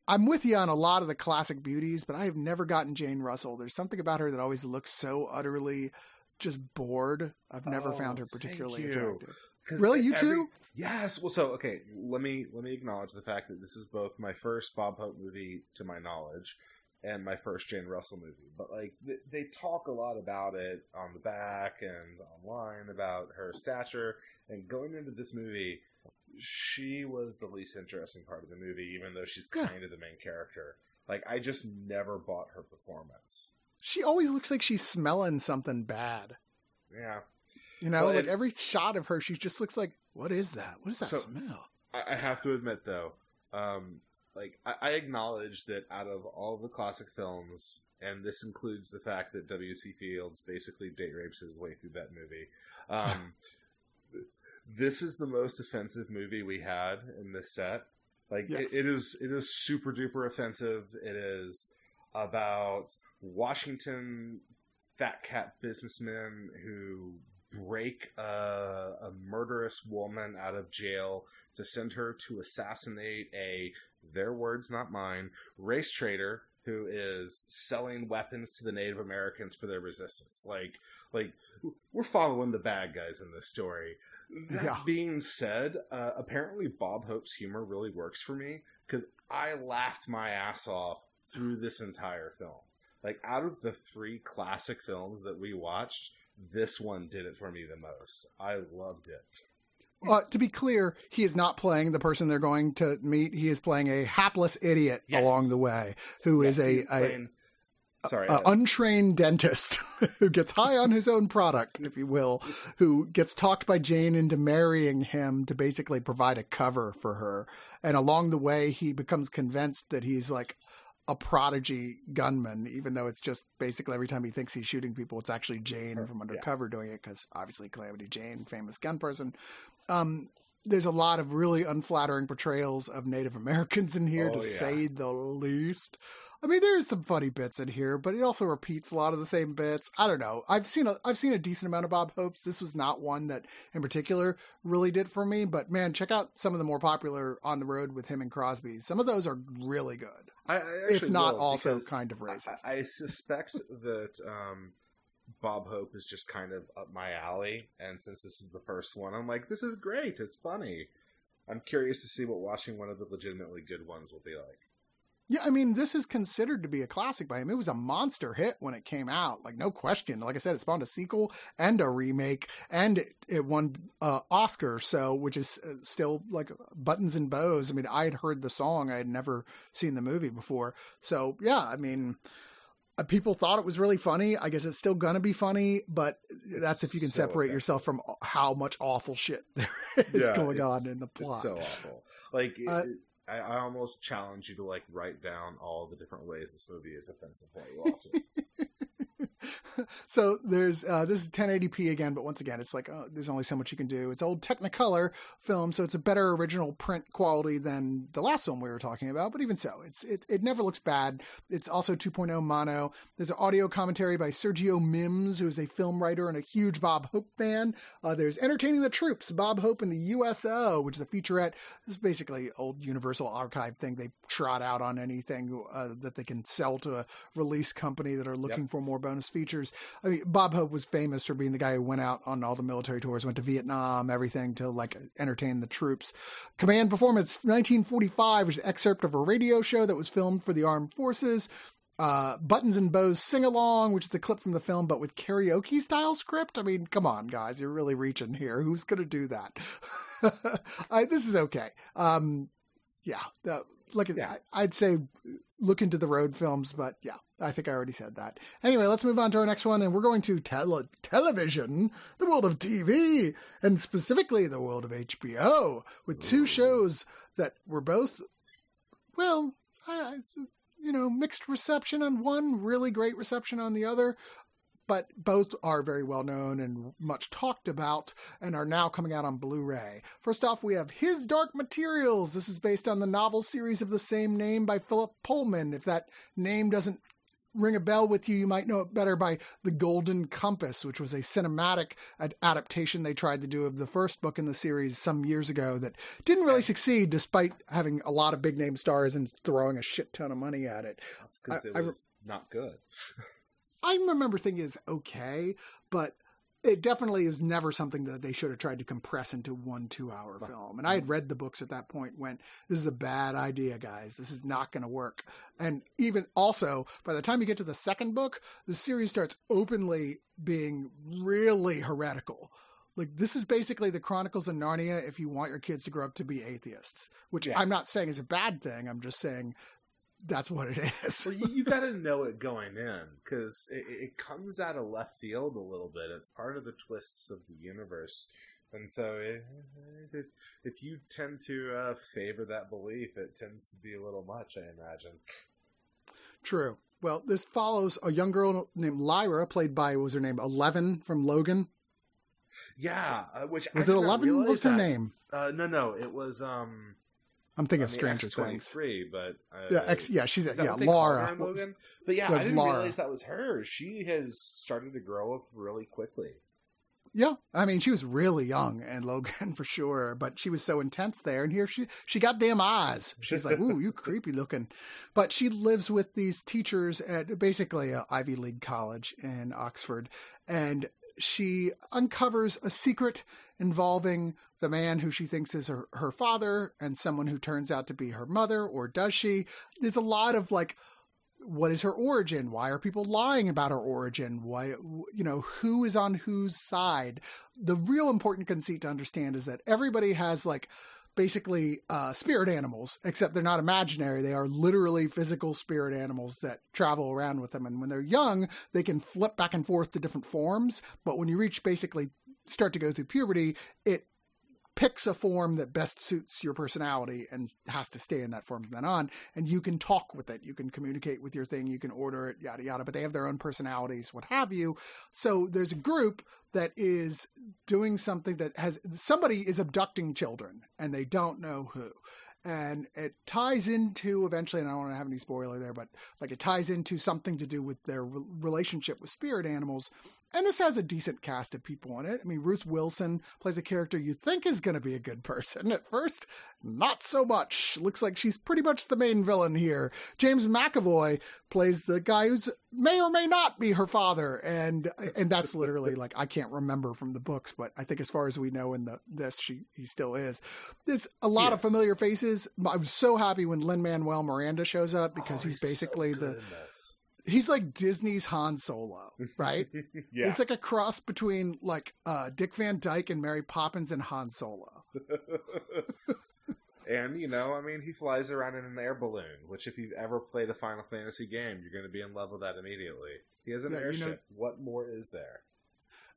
I'm with you on a lot of the classic beauties, but I have never gotten Jane Russell. There's something about her that always looks so utterly just bored. I've never Oh, found her particularly attractive. Really, you every- too? Yes. Well, so okay. Let me let me acknowledge the fact that this is both my first Bob Hope movie, to my knowledge, and my first Jane Russell movie. But like they, they talk a lot about it on the back and online about her stature. And going into this movie, she was the least interesting part of the movie, even though she's Yeah. kind of the main character. Like I just never bought her performance. She always looks like she's smelling something bad. Yeah. You know, Well, like it- every shot of her, she just looks like, what is that? What is that So- smell? I, I have to admit though, um, like I, I acknowledge that out of all the classic films, and this includes the fact that W.C. Fields basically date rapes his way through that movie. Um, this is the most offensive movie we had in this set. Like Yes. it, it is, it is super duper offensive. It is about Washington fat cat businessmen who break a, a murderous woman out of jail to send her to assassinate a their words not mine race trader who is selling weapons to the native americans for their resistance like like we're following the bad guys in this story that Yeah. being said uh, apparently bob hope's humor really works for me because i laughed my ass off through this entire film like out of the three classic films that we watched this one did it for me the most i loved it Uh, to be clear, he is not playing the person they're going to meet. He is playing a hapless idiot Yes. along the way who is Yes, a, he's a, playing- sorry a uh, untrained dentist who gets high on his own product, if you will, who gets talked by Jane into marrying him to basically provide a cover for her. And along the way, he becomes convinced that he's like a prodigy gunman, even though it's just basically every time he thinks he's shooting people, it's actually Jane from undercover yeah. doing it because obviously Calamity Jane, famous gun person. Um, there's a lot of really unflattering portrayals of Native Americans in here, oh, to yeah. say the least. I mean, there's some funny bits in here, but it also repeats a lot of the same bits. I don't know. I've seen a I've seen a decent amount of Bob Hopes. This was not one that in particular really did for me, but man, check out some of the more popular on the road with him and Crosby. Some of those are really good. I, I if not also kind of racist. I, I suspect that um, Bob Hope is just kind of up my alley, and since this is the first one, I'm like, this is great. It's funny. I'm curious to see what watching one of the legitimately good ones will be like. Yeah, I mean, this is considered to be a classic by him. It was a monster hit when it came out, like no question. Like I said, it spawned a sequel and a remake, and it, it won uh, Oscar. So, which is uh, still like buttons and bows. I mean, I had heard the song, I had never seen the movie before. So, yeah, I mean, uh, people thought it was really funny. I guess it's still gonna be funny, but that's if you can so separate yourself from how much awful shit there is yeah, going on in the plot. so awful. Like. Uh, it, I, I, almost challenge you to like write down all the different ways this movie is offensive while you watch it. so there's uh, this is 1080p again, but once again, it's like oh, there's only so much you can do. It's old Technicolor film, so it's a better original print quality than the last film we were talking about. But even so, it's it, it never looks bad. It's also 2.0 mono. There's an audio commentary by Sergio Mims, who is a film writer and a huge Bob Hope fan. Uh, there's Entertaining the Troops, Bob Hope and the USO, which is a featurette. This is basically old Universal Archive thing they trot out on anything uh, that they can sell to a release company that are looking yep. for more bonus features. I mean, Bob Hope was famous for being the guy who went out on all the military tours, went to Vietnam, everything to like entertain the troops. Command Performance 1945 was an excerpt of a radio show that was filmed for the armed forces. Uh, Buttons and Bows Sing Along, which is a clip from the film, but with karaoke style script. I mean, come on, guys, you're really reaching here. Who's going to do that? I, this is okay. Um, yeah, uh, look at yeah. I, I'd say look into the road films, but yeah, I think I already said that. Anyway, let's move on to our next one, and we're going to tele- television, the world of TV, and specifically the world of HBO, with two shows that were both, well, you know, mixed reception on one, really great reception on the other but both are very well known and much talked about and are now coming out on Blu ray. First off, we have His Dark Materials. This is based on the novel series of the same name by Philip Pullman. If that name doesn't ring a bell with you, you might know it better by The Golden Compass, which was a cinematic adaptation they tried to do of the first book in the series some years ago that didn't really succeed despite having a lot of big name stars and throwing a shit ton of money at it. That's because it was I, not good. I remember thinking it's okay, but it definitely is never something that they should have tried to compress into one two hour film. And I had mm-hmm. read the books at that point when this is a bad idea, guys. This is not going to work. And even also, by the time you get to the second book, the series starts openly being really heretical. Like this is basically the Chronicles of Narnia if you want your kids to grow up to be atheists, which yeah. I'm not saying is a bad thing. I'm just saying that's what it is. well, you, you got to know it going in because it, it, comes out of left field a little bit. It's part of the twists of the universe, and so it, it, if you tend to uh, favor that belief, it tends to be a little much. I imagine. True. Well, this follows a young girl named Lyra, played by what was her name Eleven from Logan. Yeah, uh, which was I it Eleven? What's her that. name? Uh, no, no, it was. um I'm thinking I mean, of Stranger Things. Three, but uh, yeah, X, yeah, she's yeah, Laura. But yeah, I didn't Laura. realize that was her. She has started to grow up really quickly. Yeah, I mean, she was really young and Logan for sure, but she was so intense there. And here she she got damn eyes. She's like, "Ooh, you creepy looking," but she lives with these teachers at basically a Ivy League college in Oxford, and she uncovers a secret involving the man who she thinks is her, her father and someone who turns out to be her mother, or does she? There's a lot of like, what is her origin? Why are people lying about her origin? Why, you know, who is on whose side? The real important conceit to understand is that everybody has like basically uh, spirit animals, except they're not imaginary. They are literally physical spirit animals that travel around with them. And when they're young, they can flip back and forth to different forms. But when you reach basically start to go through puberty, it picks a form that best suits your personality and has to stay in that form from then on. And you can talk with it, you can communicate with your thing, you can order it, yada yada. But they have their own personalities, what have you. So there's a group that is doing something that has somebody is abducting children and they don't know who and it ties into eventually and i don't want to have any spoiler there but like it ties into something to do with their re- relationship with spirit animals and this has a decent cast of people in it. I mean ruth wilson plays a character you think is going to be a good person. At first not so much. Looks like she's pretty much the main villain here. James mcavoy plays the guy who's may or may not be her father. And and that's literally like i can't remember from the books but i think as far as we know in the this she he still is. There's a lot yes. of familiar faces. I'm so happy when lin manuel miranda shows up because oh, he's, he's, basically so the he's like disney's han solo right yeah it's like a cross between like uh dick van dyke and mary poppins and han solo and you know, I mean, he flies around in an air balloon, which if you've ever played a Final Fantasy game, you're going to be in love with that immediately. He has an yeah, airship. You know, what more is there?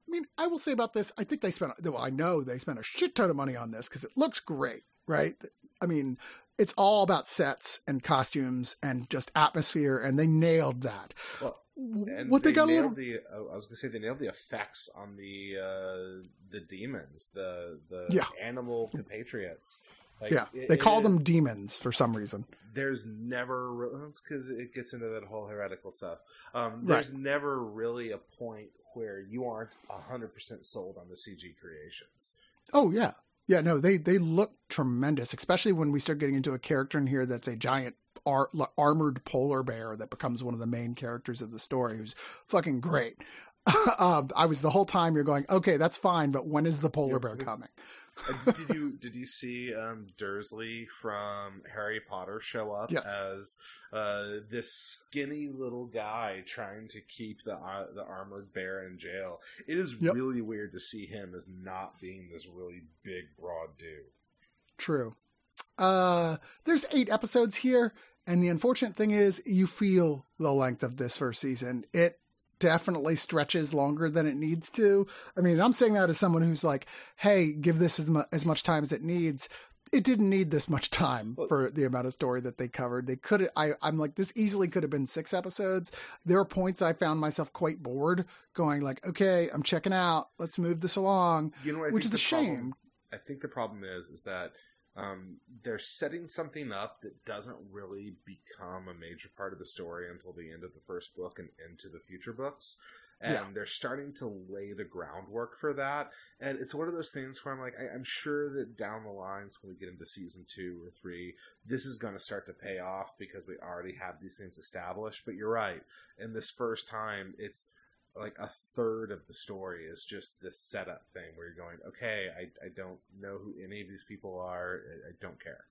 I mean, I will say about this, I think they spent, well, I know they spent a shit ton of money on this because it looks great, right? I mean, it's all about sets and costumes and just atmosphere, and they nailed that. Well, what they, they got little... the I was gonna say they nailed the effects on the uh, the demons, the the yeah. animal compatriots. Like, yeah, it, they call it, them demons for some reason. There's never that's because it gets into that whole heretical stuff. Um, there's right. never really a point where you aren't hundred percent sold on the CG creations. Oh yeah, yeah. No, they they look tremendous, especially when we start getting into a character in here that's a giant ar- armored polar bear that becomes one of the main characters of the story, who's fucking great. um, I was the whole time you're going, okay, that's fine, but when is the polar bear coming? did you did you see um, Dursley from Harry Potter show up yes. as uh, this skinny little guy trying to keep the uh, the armored bear in jail? It is yep. really weird to see him as not being this really big, broad dude. True. Uh, there's eight episodes here, and the unfortunate thing is, you feel the length of this first season. It definitely stretches longer than it needs to. I mean, I'm saying that as someone who's like, hey, give this as, mu- as much time as it needs. It didn't need this much time for the amount of story that they covered. They could, I, I'm like, this easily could have been six episodes. There are points I found myself quite bored, going like, okay, I'm checking out. Let's move this along. You know, which is a shame. Problem, I think the problem is, is that um, they're setting something up that doesn't really become a major part of the story until the end of the first book and into the future books. And yeah. they're starting to lay the groundwork for that. And it's one of those things where I'm like, I, am sure that down the lines, when we get into season two or three, this is going to start to pay off because we already have these things established. But you're right. In this first time, it's like a third of the story is just this setup thing where you're going, okay, I, I don't know who any of these people are. I, I don't care.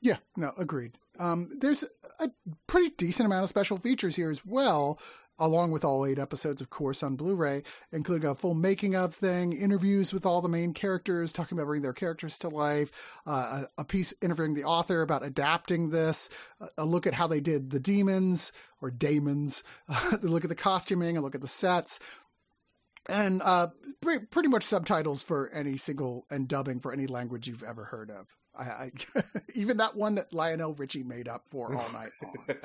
Yeah, no, agreed. Um, there's a pretty decent amount of special features here as well, along with all eight episodes, of course, on Blu-ray, including a full making of thing, interviews with all the main characters, talking about bringing their characters to life, uh, a, a, piece interviewing the author about adapting this, a, a, look at how they did the demons or daemons, uh, look at the costuming, a look at the sets, and uh, pre- pretty much subtitles for any single and dubbing for any language you've ever heard of. I, I even that one that Lionel Richie made up for all night long.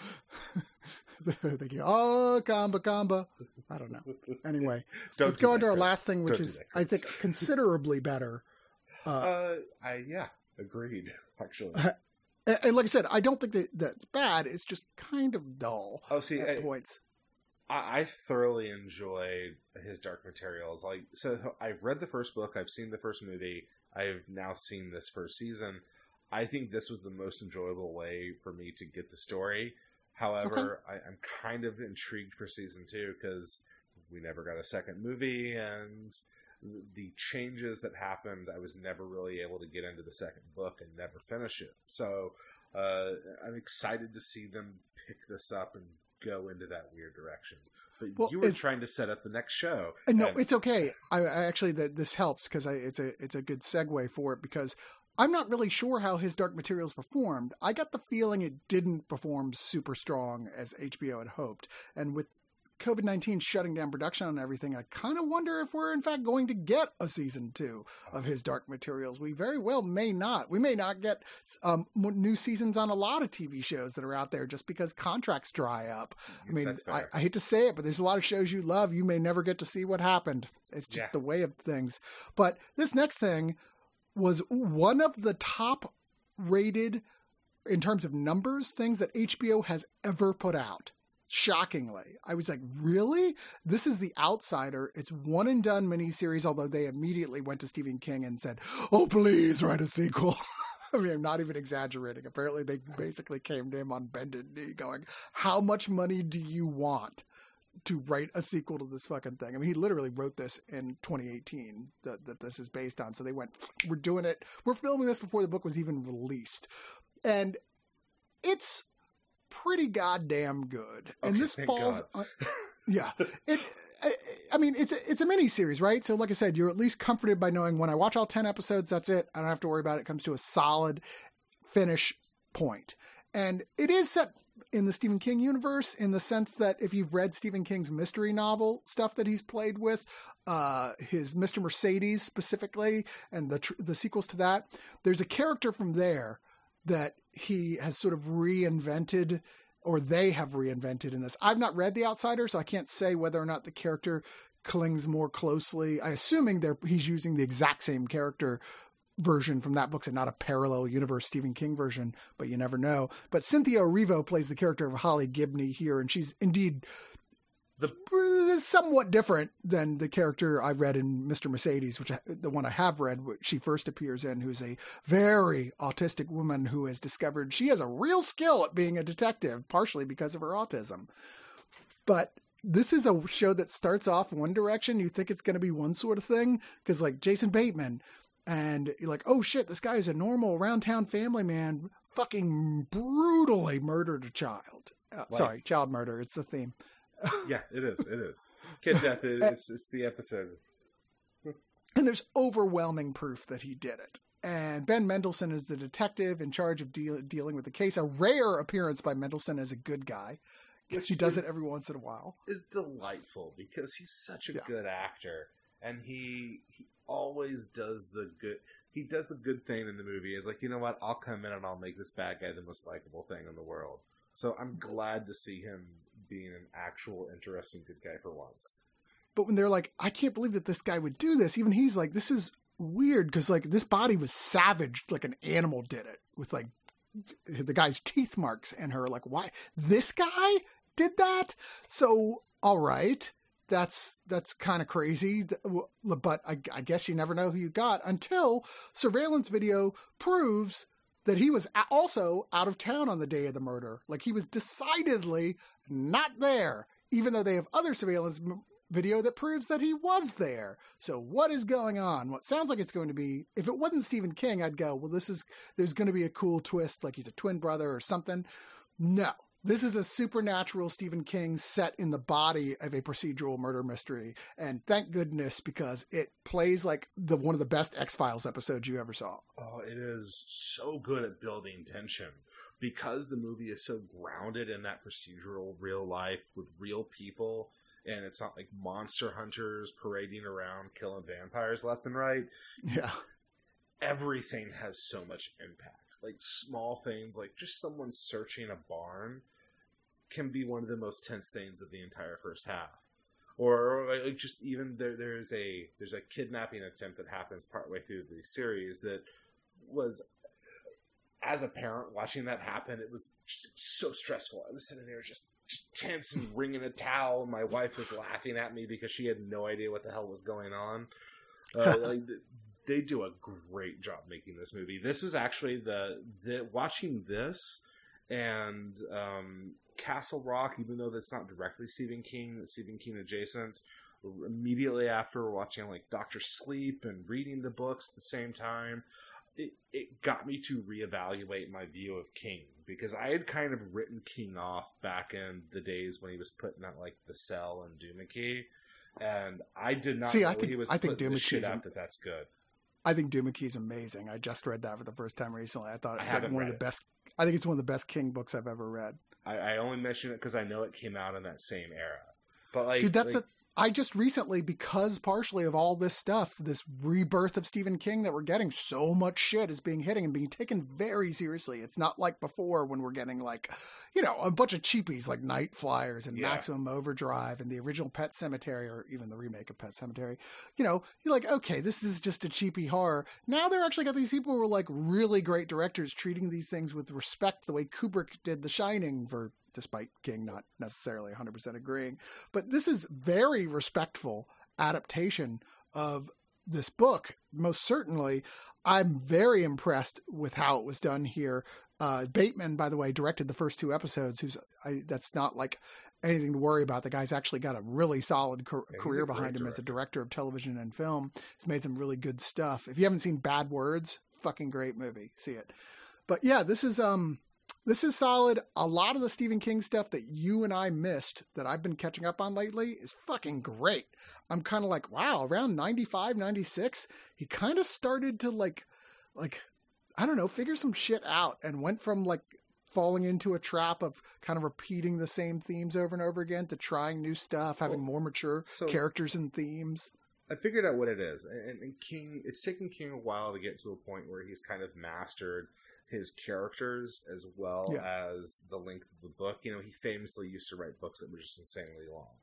Thank you. Oh, Kamba Kamba. I don't know. Anyway, don't let's go into our last thing, which don't is, I think, considerably better. Uh, uh, I yeah, agreed. Actually, uh, and, and, like I said, I don't think that that's bad. It's just kind of dull. Oh, see, at I, points. I, I thoroughly enjoy his Dark Materials. Like, so I've read the first book. I've seen the first movie. I've now seen this first season. I think this was the most enjoyable way for me to get the story However, okay. I, am kind of intrigued for season two because we never got a second movie, and the changes that happened, I was never really able to get into the second book and never finish it. So uh, I'm excited to see them pick this up and go into that weird direction. But well, you were trying to set up the next show. No, and... it's okay. I, I actually that this helps because it's a it's a good segue for it because I'm not really sure how his Dark Materials performed. I got the feeling it didn't perform super strong as HBO had hoped. And with COVID 19 shutting down production on everything, I kind of wonder if we're in fact going to get a season two of his Dark Materials. We very well may not. We may not get um, new seasons on a lot of TV shows that are out there just because contracts dry up. I mean, I, I, hate to say it, but there's a lot of shows you love. You may never get to see what happened. It's just yeah. the way of things. But this next thing was one of the top rated in terms of numbers things that HBO has ever put out. Shockingly, I was like, really? This is The Outsider. It's one and done miniseries, although they immediately went to Stephen King and said, oh, please write a sequel. I mean, I'm not even exaggerating. Apparently, they basically came to him on bended knee going, How much money do you want to write a sequel to this fucking thing? I mean, he literally wrote this in 2018 that, that this is based on. So they went, We're doing it. We're filming this before the book was even released and it's pretty goddamn good. Okay, and this falls, on, yeah. It, I, I, mean, it's a, it's a mini series, right? So, like I said, you're at least comforted by knowing when I watch all ten episodes, that's it. I don't have to worry about it. It comes to a solid finish point, and it is set in the Stephen King universe in the sense that if you've read Stephen King's mystery novel stuff that he's played with, uh, his Mr. Mercedes specifically, and the tr- the sequels to that, there's a character from there that he has sort of reinvented or they have reinvented in this. I've not read The Outsider, so I can't say whether or not the character clings more closely. I'm assuming they he's using the exact same character version from that book and not a parallel universe Stephen King version, but you never know. But Cynthia Erivo plays the character of Holly Gibney here, and she's indeed the somewhat different than the character I've read in Mr. Mercedes, which I, the one I have read, which she first appears in, who's a very autistic woman who has discovered she has a real skill at being a detective, partially because of her autism. But this is a show that starts off one direction. You think it's going to be one sort of thing because, like Jason Bateman, and you're like, oh shit, this guy is a normal around town family man, fucking brutally murdered a child. Uh, sorry, child murder. It's the theme yeah, it is. It is. Kid death is it's, it's the episode. and there's overwhelming proof that he did it. And Ben Mendelsohn is the detective in charge of deal, dealing with the case. A rare appearance by Mendelsohn as a good guy. Which he does is, it every once in a while. Is delightful because he's such a yeah. good actor, and he he always does the good. He does the good thing in the movie. Is like, you know what? I'll come in and I'll make this bad guy the most likable thing in the world. So I'm glad to see him being an actual interesting good guy for once. But when they're like, I can't believe that this guy would do this, even he's like, this is weird because like this body was savaged like an animal did it with like the guy's teeth marks and her like why this guy did that so all right that's that's kind of crazy but I, I, guess you never know who you got until surveillance video proves that he was also out of town on the day of the murder. Like he was decidedly not there, even though they have other surveillance video that proves that he was there. So what is going on? What sounds like it's going to be, if it wasn't Stephen King, I'd go, well, this is, there's going to be a cool twist, like he's a twin brother or something. No, this is a supernatural Stephen King set in the body of a procedural murder mystery, and thank goodness because it plays like the one of the best X Files episodes you ever saw. Oh, it is so good at building tension because the movie is so grounded in that procedural real life with real people, and it's not like monster hunters parading around killing vampires left and right. Yeah, everything has so much impact like small things like just someone searching a barn can be one of the most tense things of the entire first half. Or, like just even there there's a there's a kidnapping attempt that happens partway through the series that was as a parent watching that happen it was so stressful. I was sitting there just tense and wringing a towel. My wife was laughing at me because she had no idea what the hell was going on. Uh, like they do a great job making this movie. This was actually the the watching this and um, Castle Rock, even though that's not directly Stephen King, Stephen King adjacent. Immediately after watching like Doctor Sleep and reading the books at the same time, it, it got me to reevaluate my view of King because I had kind of written King off back in the days when he was putting out like The Cell and Duma Key, and I did not see. I think he was I think out that that's good. I think is amazing. I just read that for the first time recently. I thought it like one of the best. I think it's one of the best King books I've ever read. I, I only mention it because I know it came out in that same era. But like, Dude, that's like, a. I just recently, because partially of all this stuff, this rebirth of Stephen King that we're getting, so much shit is being hitting and being taken very seriously. It's not like before when we're getting like, you know, a bunch of cheapies like Night Flyers and Yeah. Maximum Overdrive and the original Pet Sematary or even the remake of Pet Sematary. You know, you're like, okay, this is just a cheapy horror. Now they're actually got these people who are like really great directors treating these things with respect the way Kubrick did The Shining for despite King not necessarily 100% agreeing. But this is very respectful adaptation of this book. Most certainly, I'm very impressed with how it was done here. Uh, Bateman, by the way, directed the first two episodes. Who's I, that's not like anything to worry about. The guy's actually got a really solid Yeah, career behind him as a director. director of television and film. He's made some really good stuff. If you haven't seen Bad Words, fucking great movie. See it. But yeah, this is um this is solid. A lot of the Stephen King stuff that you and I missed that I've been catching up on lately is fucking great. I'm kind of like, wow, around 95, 96, he kind of started to like, like, I don't know, figure some shit out and went from like falling into a trap of kind of repeating the same themes over and over again to trying new stuff, having more mature so- characters and themes. I figured out what it is, and, and King. It's taken King a while to get to a point where he's kind of mastered his characters as well Yeah. as the length of the book. You know, he famously used to write books that were just insanely long,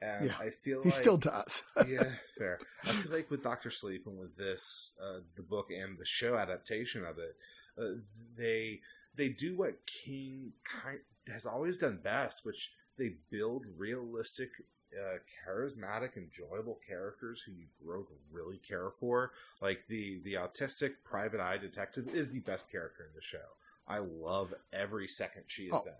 and Yeah. I feel He like, still does. yeah, fair. I feel like with Doctor Sleep and with this, uh, the book and the show adaptation of it, uh, they they do what King kind has always done best, which they build realistic, uh, charismatic, enjoyable characters who you grow to really care for. Like the the autistic private eye detective is the best character in the show. I love every second she is Oh, in.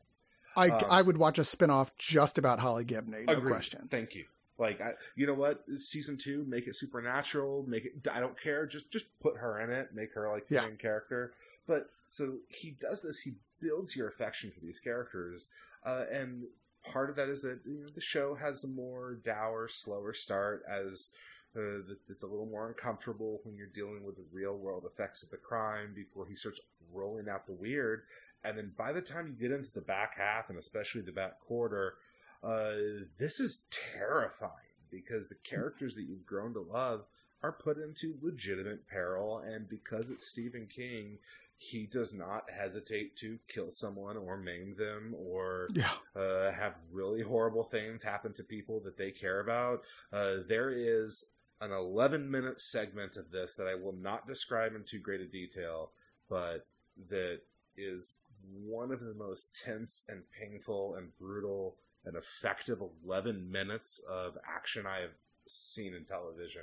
I, Um, I would watch a spin-off just about Holly Gibney, no Agreed. question. Thank you. Like, I, you know what? Season two, make it supernatural. Make it. I don't care. Just, just put her in it. Make her like the Yeah. main character. But so he does this. He builds your affection for these characters, uh, and part of that is that you know, the show has a more dour, slower start as. Uh, it's a little more uncomfortable when you're dealing with the real world effects of the crime before he starts rolling out the weird. And then by the time you get into the back half, and especially the back quarter, uh, this is terrifying because the characters that you've grown to love are put into legitimate peril, and because it's Stephen King, he does not hesitate to kill someone or maim them or Yeah. uh, have really horrible things happen to people that they care about. Uh, there is an 11 minute segment of this that I will not describe in too great a detail, but that is one of the most tense and painful and brutal and effective 11 minutes of action I have seen in television.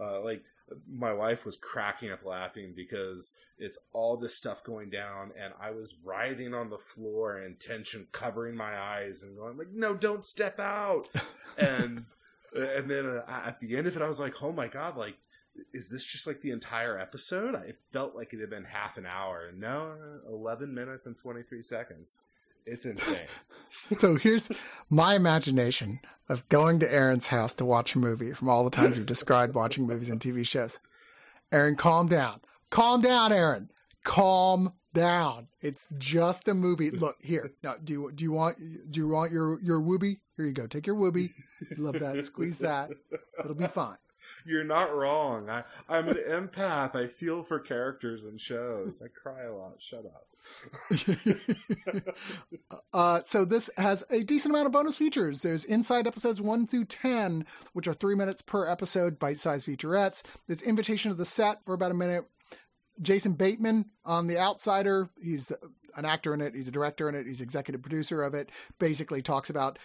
Uh, like, my wife was cracking up laughing because it's all this stuff going down, and I was writhing on the floor and tension covering my eyes and going like, "No, don't step out!" and and then uh, at the end of it, I was like, "Oh my god!" Like, is this just like the entire episode? It felt like it had been half an hour, and no, eleven minutes and twenty three seconds. It's insane. So here's my imagination of going to Aaron's house to watch a movie from all the times you've described watching movies and TV shows. Aaron, calm down. Calm down, Aaron. Calm down. It's just a movie. Look here. Now, do you do you want do you want your your whoopee? Here you go. Take your whoopee. Love that. Squeeze that. It'll be fine. You're not wrong. I, I'm an empath. I feel for characters and shows. I cry a lot. Shut up. uh, so this has a decent amount of bonus features. There's inside episodes one through ten, which are three minutes per episode, bite-sized featurettes. There's invitation to the set for about a minute. Jason Bateman on The Outsider. He's an actor in it. He's a director in it. He's executive producer of it. Basically talks about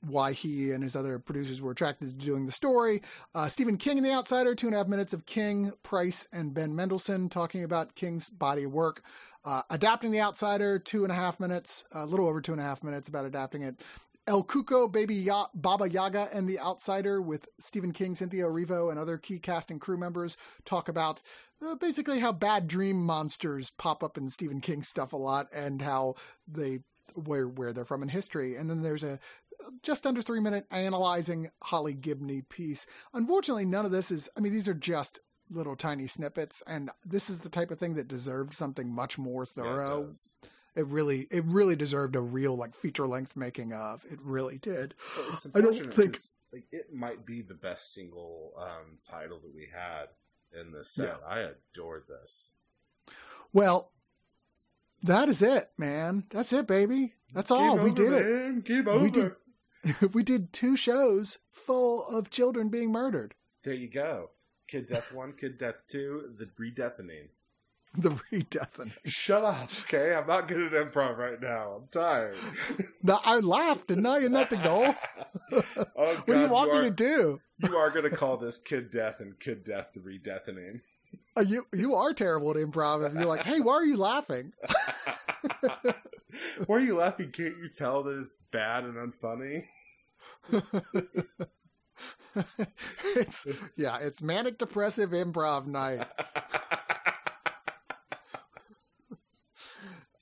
why he and his other producers were attracted to doing the story. Uh, Stephen King and The Outsider, two and a half minutes of King, Price, and Ben Mendelsohn talking about King's body of work. Uh, adapting The Outsider, two and a half minutes, a little over two and a half minutes about adapting it. El Cuco, Baby ya- Baba Yaga, and The Outsider with Stephen King, Cynthia Erivo, and other key cast and crew members talk about uh, basically how bad dream monsters pop up in Stephen King stuff a lot and how they where where they're from in history. And then there's a just under three minute analyzing Holly Gibney piece. Unfortunately, none of this is. I mean, these are just little tiny snippets, and this is the type of thing that deserved something much more Yeah, it thorough. does. It really, it really deserved a real like feature length making of. It really did. It's I don't think- like it might be the best single um, title that we had in this set. I adored this. Well, that is it, man. That's it, baby. That's all. We over, did it. man. Game We did- we did two shows full of children being murdered. There you go. Kid Death One, Kid Death Two, the redeafening. The redeathing. Shut up, okay? I'm not good at improv right now. I'm tired. No, I laughed, didn't I? Isn't that the goal? Oh, what do you want me are, to do? You are going to call this Kid Death and Kid Death the redeafening. Uh, you you are terrible at improv. If you're like, hey, why are you laughing? Why are you laughing? Can't you tell that it's bad and unfunny? it's yeah, it's manic depressive improv night.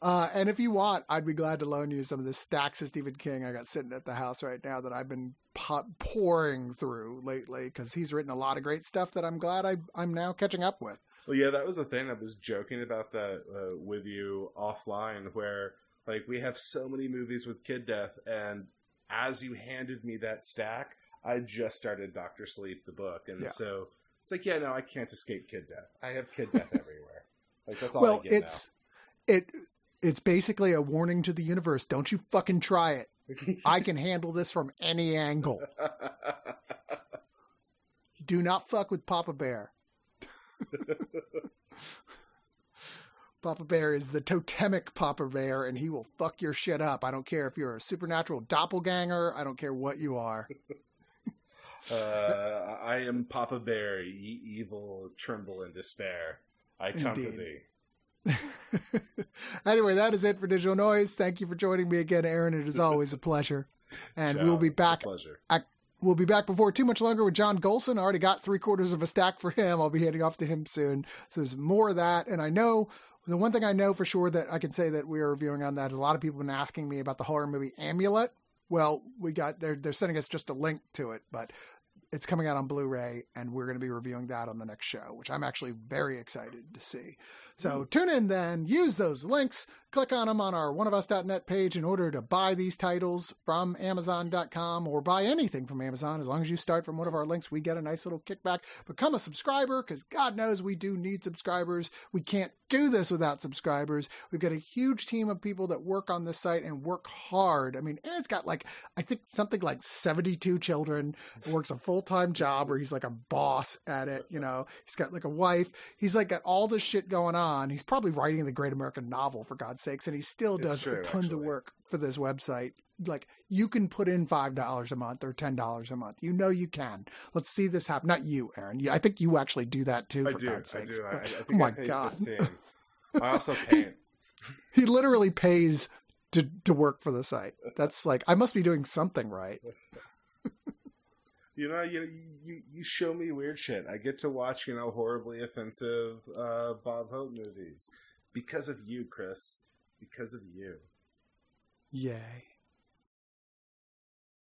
Uh, and if you want, I'd be glad to loan you some of the stacks of Stephen King I got sitting at the house right now that I've been po- pouring through lately because he's written a lot of great stuff that I'm glad I, I'm now catching up with. Well, yeah, that was the thing. I was joking about that uh, with you offline, where like we have so many movies with kid death, and as you handed me that stack, I just started Doctor Sleep, the book, and Yeah. so it's like, yeah, no, I can't escape kid death. I have kid death everywhere. Like that's all well, I get it's it it's basically a warning to the universe. Don't you fucking try it. I can handle this from any angle. Do not fuck with Papa Bear. Papa Bear is the totemic Papa Bear, and he will fuck your shit up. I don't care if you're a supernatural doppelganger. I don't care what you are. uh, I am Papa Bear, ye evil, tremble in despair. I come to thee. anyway, that is it for Digital Noise. Thank you for joining me again, Aaron. It is always a pleasure. And Ciao. we'll be back. We'll be back before too much longer with John Golson. I already got three quarters of a stack for him. I'll be handing off to him soon. So there's more of that. And I know the one thing I know for sure that I can say that we are reviewing on that is a lot of people have been asking me about the horror movie Amulet. Well, we got they're they're sending us just a link to it, but it's coming out on Blu-ray, and we're going to be reviewing that on the next show, which I'm actually very excited to see. So mm. tune in then, use those links, click on them on our oneofus.net page in order to buy these titles from Amazon.com or buy anything from Amazon. As long as you start from one of our links, we get a nice little kickback. Become a subscriber because God knows we do need subscribers. We can't do this without subscribers. We've got a huge team of people that work on this site and work hard. I mean, Aaron's got like, I think something like 72 children, works a full time job where he's like a boss at it. You know, he's got like a wife. He's like got all this shit going on. He's probably writing the great American novel for God's sakes. And he still It's does true, tons of work for this website. Like you can put in $5 a month or $10 a month. You know, you can. Let's see this happen. Not you, Aaron. You- I think you actually do that too, I for do. God's I sakes. do. I, I oh my I God. I also paint. He literally pays to, to work for the site. That's like, I must be doing something right. You know, you you you show me weird shit. I get to watch, you know, horribly offensive uh, Bob Hope movies because of you, Chris. Because of you. Yay.